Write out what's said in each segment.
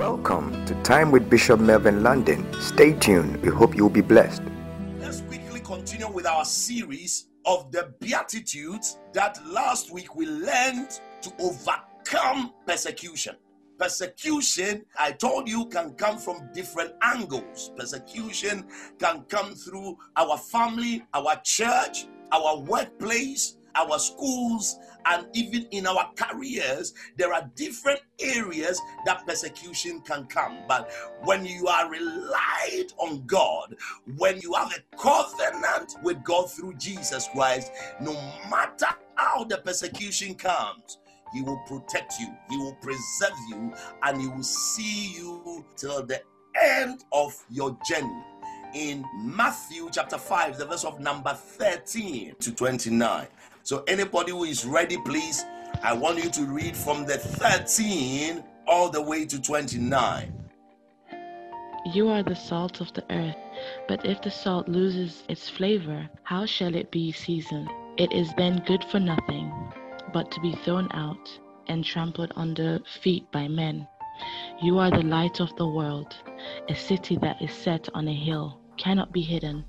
Welcome to Time with Bishop Melvin London. Stay tuned. We hope you will be blessed. Let's quickly continue with our series of the Beatitudes that last week we learned to overcome persecution. Persecution, I told you, can come from different angles. Persecution can come through our family, our church, our workplace, our schools, and even in our careers, there are different areas that persecution can come. But when you are relied on God, when you have a covenant with God through Jesus Christ, no matter how the persecution comes, he will protect you, He will preserve you, and He will see you till the end of your journey. In Matthew chapter 5, the verse of number 13 to 29. So, anybody who is ready, please, I want you to read from the 13 all the way to 29. You are the salt of the earth, but if the salt loses its flavor, how shall it be seasoned? It is then good for nothing, but to be thrown out and trampled under feet by men. You are the light of the world. A city that is set on a hill cannot be hidden,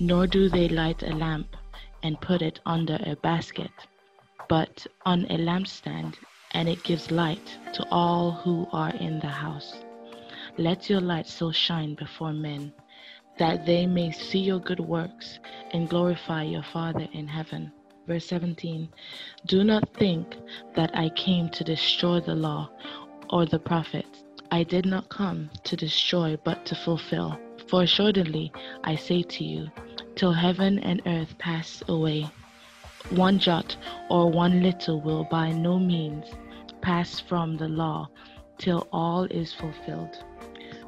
nor do they light a lamp and put it under a basket, but on a lampstand, and it gives light to all who are in the house. Let your light so shine before men that they may see your good works and glorify your Father in heaven. Verse 17 Do not think that I came to destroy the law or the prophets. I did not come to destroy, but to fulfill. For assuredly I say to you, till heaven and earth pass away, one jot or one tittle will by no means pass from the law till all is fulfilled.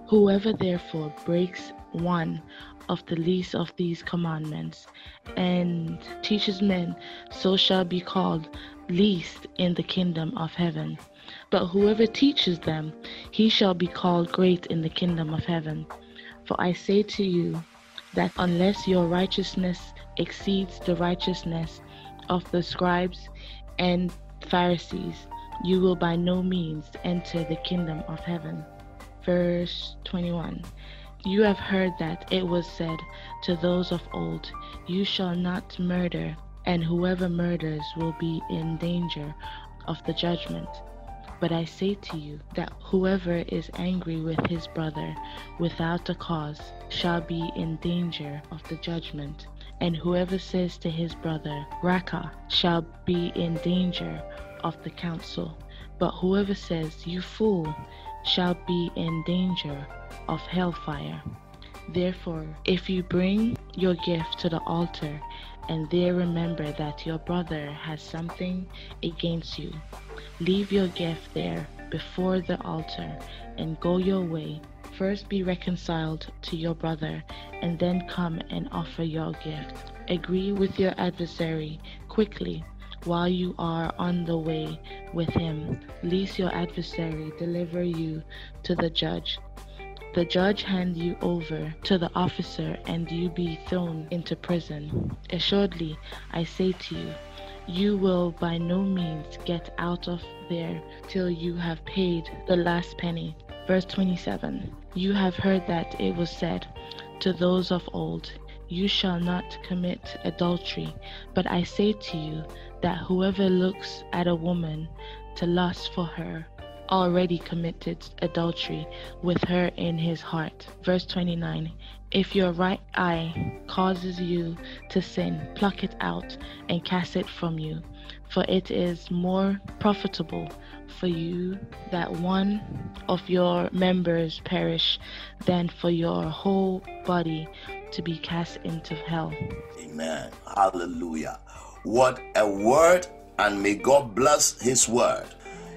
Whoever therefore breaks one of the least of these commandments and teaches men, so shall be called least in the kingdom of heaven. But whoever teaches them, he shall be called great in the kingdom of heaven. For I say to you that unless your righteousness exceeds the righteousness of the scribes and Pharisees, you will by no means enter the kingdom of heaven. Verse 21 You have heard that it was said to those of old, You shall not murder, and whoever murders will be in danger of the judgment. But I say to you that whoever is angry with his brother without a cause shall be in danger of the judgment. And whoever says to his brother, Raca, shall be in danger of the council. But whoever says, You fool, shall be in danger of hellfire. Therefore, if you bring your gift to the altar and there remember that your brother has something against you, leave your gift there before the altar and go your way. First be reconciled to your brother and then come and offer your gift. Agree with your adversary quickly while you are on the way with him, lest your adversary deliver you to the judge. The judge hand you over to the officer and you be thrown into prison. Assuredly, I say to you, you will by no means get out of there till you have paid the last penny. Verse 27 You have heard that it was said to those of old, You shall not commit adultery. But I say to you that whoever looks at a woman to lust for her already committed adultery with her in his heart. Verse 29 If your right eye causes you to sin, pluck it out and cast it from you, for it is more profitable for you that one of your members perish than for your whole body to be cast into hell. Amen. Hallelujah. What a word, and may God bless his word.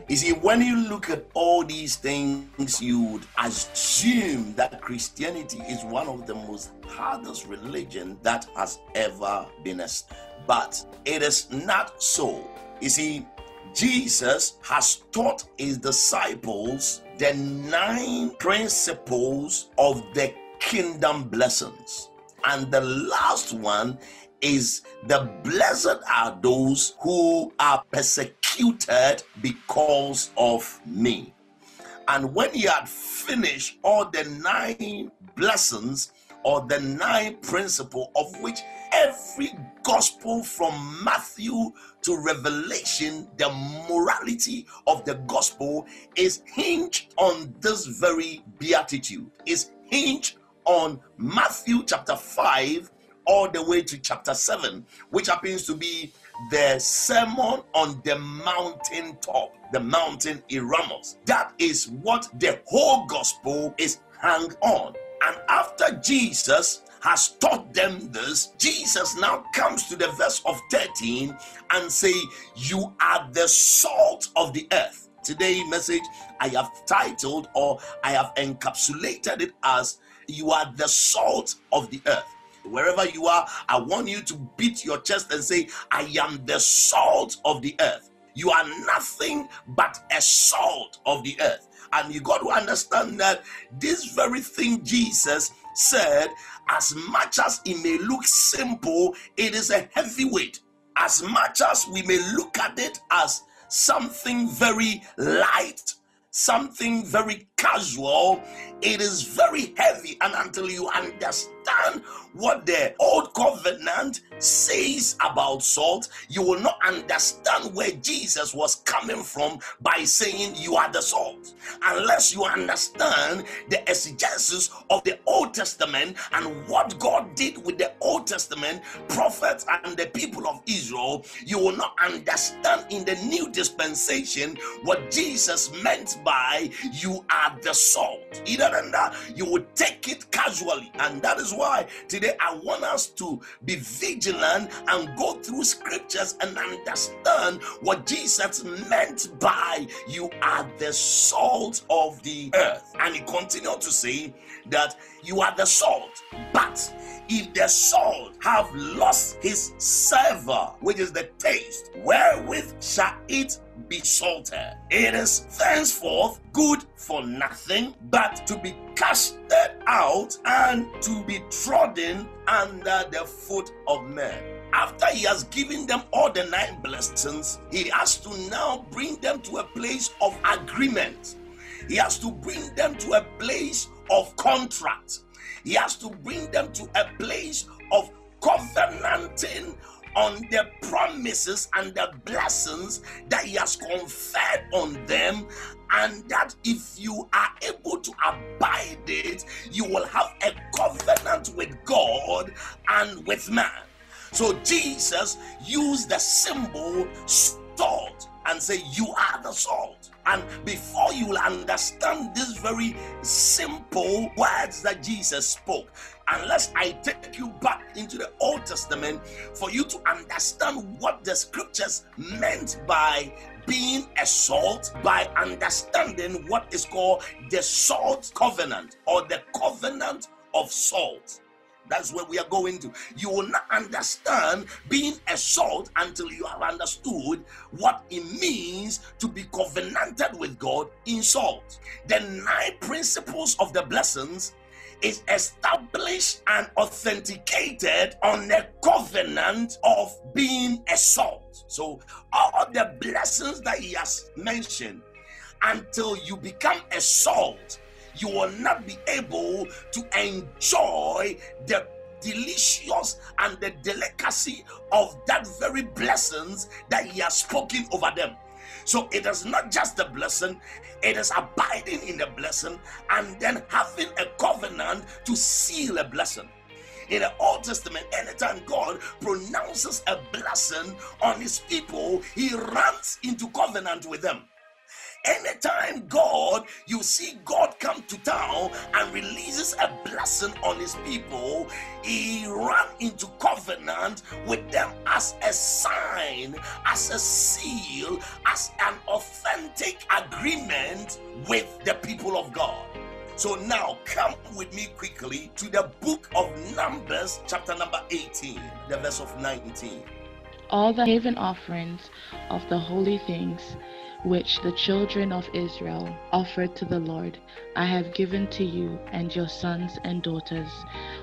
You see, when you look at all these things, you would assume that Christianity is one of the most hardest religion that has ever been. But it is not so. You see, Jesus has taught his disciples the nine principles of the kingdom blessings. And the last one is the blessed are those who are persecuted because of me. And when he had finished all the nine blessings or the nine principle of which every gospel from Matthew to Revelation, the morality of the gospel is hinged on this very beatitude, is hinged on Matthew chapter 5 all the way to chapter 7, which happens to be the sermon on the mountain top, the mountain Eremos. That is what the whole gospel is hung on. And after Jesus has taught them this, Jesus now comes to the verse of 13 and say, You are the salt of the earth. Today message I have titled or I have encapsulated it as you are the salt of the earth. Wherever you are, I want you to beat your chest and say, I am the salt of the earth. You are nothing but a salt of the earth. And you got to understand that this very thing Jesus said, as much as it may look simple, it is a heavy weight. As much as we may look at it as something very light, something very casual, it is very heavy. And until you understand what the old covenant says about salt, you will not understand where Jesus was coming from by saying you are the salt. Unless you understand the exegesis of the Old Testament and what God did with the Old Testament prophets and the people of Israel, you will not understand in the new dispensation what Jesus meant by you are the salt. Either than that, you would take it casually. And that is why today I want us to be vigilant and go through scriptures and understand what Jesus meant by you are the salt of the earth. And he continued to say that you are the salt, but if the salt have lost his savor, which is the taste, wherewith shall it be salted? It is thenceforth good for nothing but to be casted out and to be trodden under the foot of men. After he has given them all the nine blessings, he has to now bring them to a place of agreement. He has to bring them to a place of contract. He has to bring them to a place of covenanting on the promises and the blessings that He has conferred on them, and that if you are able to abide it, you will have a covenant with God and with man. So Jesus used the symbol salt and say, You are the salt. And before you will understand these very simple words that Jesus spoke, unless I take you back into the Old Testament for you to understand what the scriptures meant by being a salt, by understanding what is called the salt covenant or the covenant of salt. That's where we are going to. You will not understand being a salt until you have understood what it means to be covenanted with God in salt. The nine principles of the blessings is established and authenticated on the covenant of being a salt. So, all the blessings that he has mentioned until you become a salt you will not be able to enjoy the delicious and the delicacy of that very blessings that he has spoken over them. So it is not just the blessing, it is abiding in the blessing and then having a covenant to seal a blessing. In the Old Testament, anytime God pronounces a blessing on his people, he runs into covenant with them. Anytime God, you see God come to town and releases a blessing on his people, he ran into covenant with them as a sign, as a seal, as an authentic agreement with the people of God. So now come with me quickly to the book of Numbers, chapter number 18, the verse of 19. All the heave offerings of the holy things which the children of Israel offered to the Lord, I have given to you and your sons and daughters,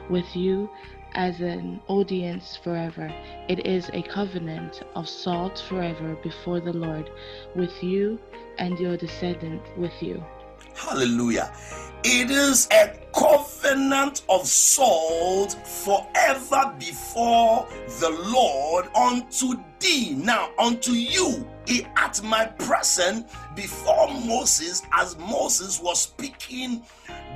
with you as an audience forever. It is a covenant of salt forever before the Lord, with you and your descendants with you. Hallelujah. It is a covenant of salt forever before the Lord unto thee. Now, unto you, he, at my present before Moses, as Moses was speaking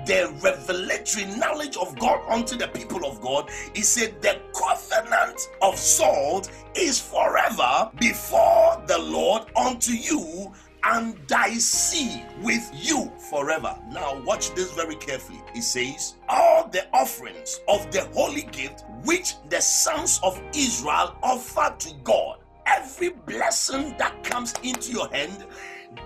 the revelatory knowledge of God unto the people of God, he said, The covenant of salt is forever before the Lord unto you and thy seed with you forever. Now, watch this very carefully. It says, All the offerings of the holy gift which the sons of Israel offer to God, every blessing that comes into your hand,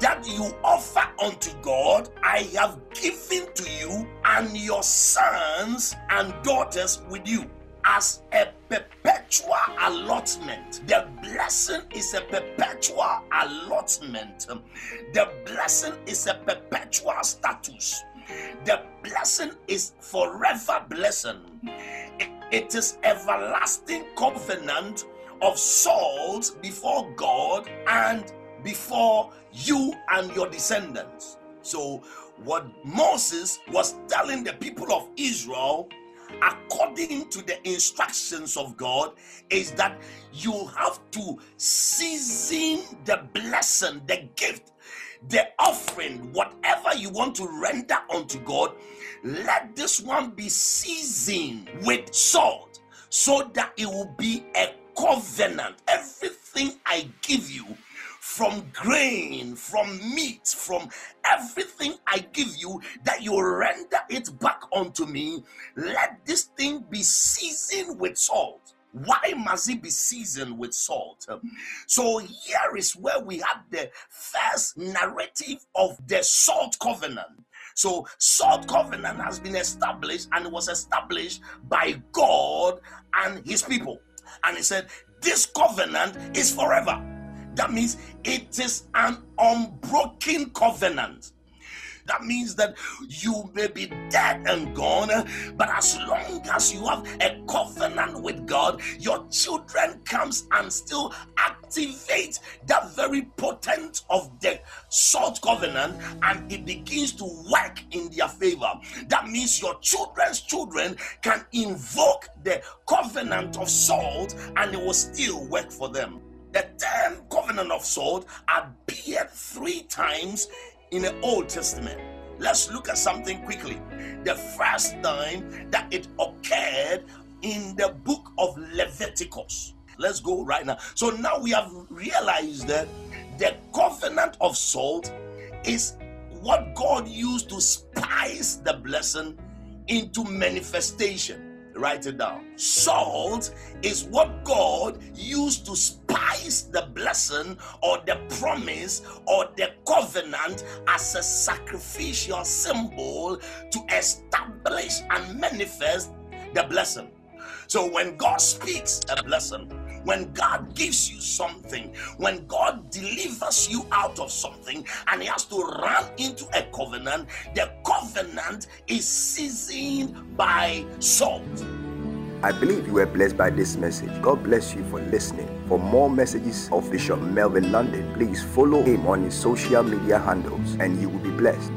that you offer unto God, I have given to you and your sons and daughters with you as a perpetual allotment. The blessing is a perpetual allotment. The blessing is a perpetual status. The blessing is forever blessing. It is everlasting covenant of souls before God and before you and your descendants. So, what Moses was telling the people of Israel according to the instructions of God is that you have to season the blessing, the gift, the offering, whatever you want to render unto God, let this one be seasoned with salt so that it will be a covenant. Everything I give you from grain, from meat, from everything I give you, that you render it back unto me. Let this thing be seasoned with salt. Why must it be seasoned with salt? So here is where we have the first narrative of the salt covenant. So, salt covenant has been established and was established by God and his people. And he said, This covenant is forever. That means it is an unbroken covenant. That means that you may be dead and gone, but as long as you have a covenant with God, your children comes and still activate that very potent of the salt covenant and it begins to work in their favor. That means your children's children can invoke the covenant of salt and it will still work for them. The term covenant of salt appeared three times in the Old Testament. Let's look at something quickly. The first time that it occurred in the book of Leviticus. Let's go right now. So now we have realized that the covenant of salt is what God used to spice the blessing into manifestation. Write it down. Salt is what God used to spice the blessing or the promise or the covenant as a sacrificial symbol to establish and manifest the blessing. So when God speaks a blessing, when God gives you something, when God delivers you out of something, and He has to run into a covenant, the covenant is seasoned by salt. I believe you were blessed by this message. God bless you for listening. For more messages of Bishop Melvin London, please follow him on his social media handles and you will be blessed.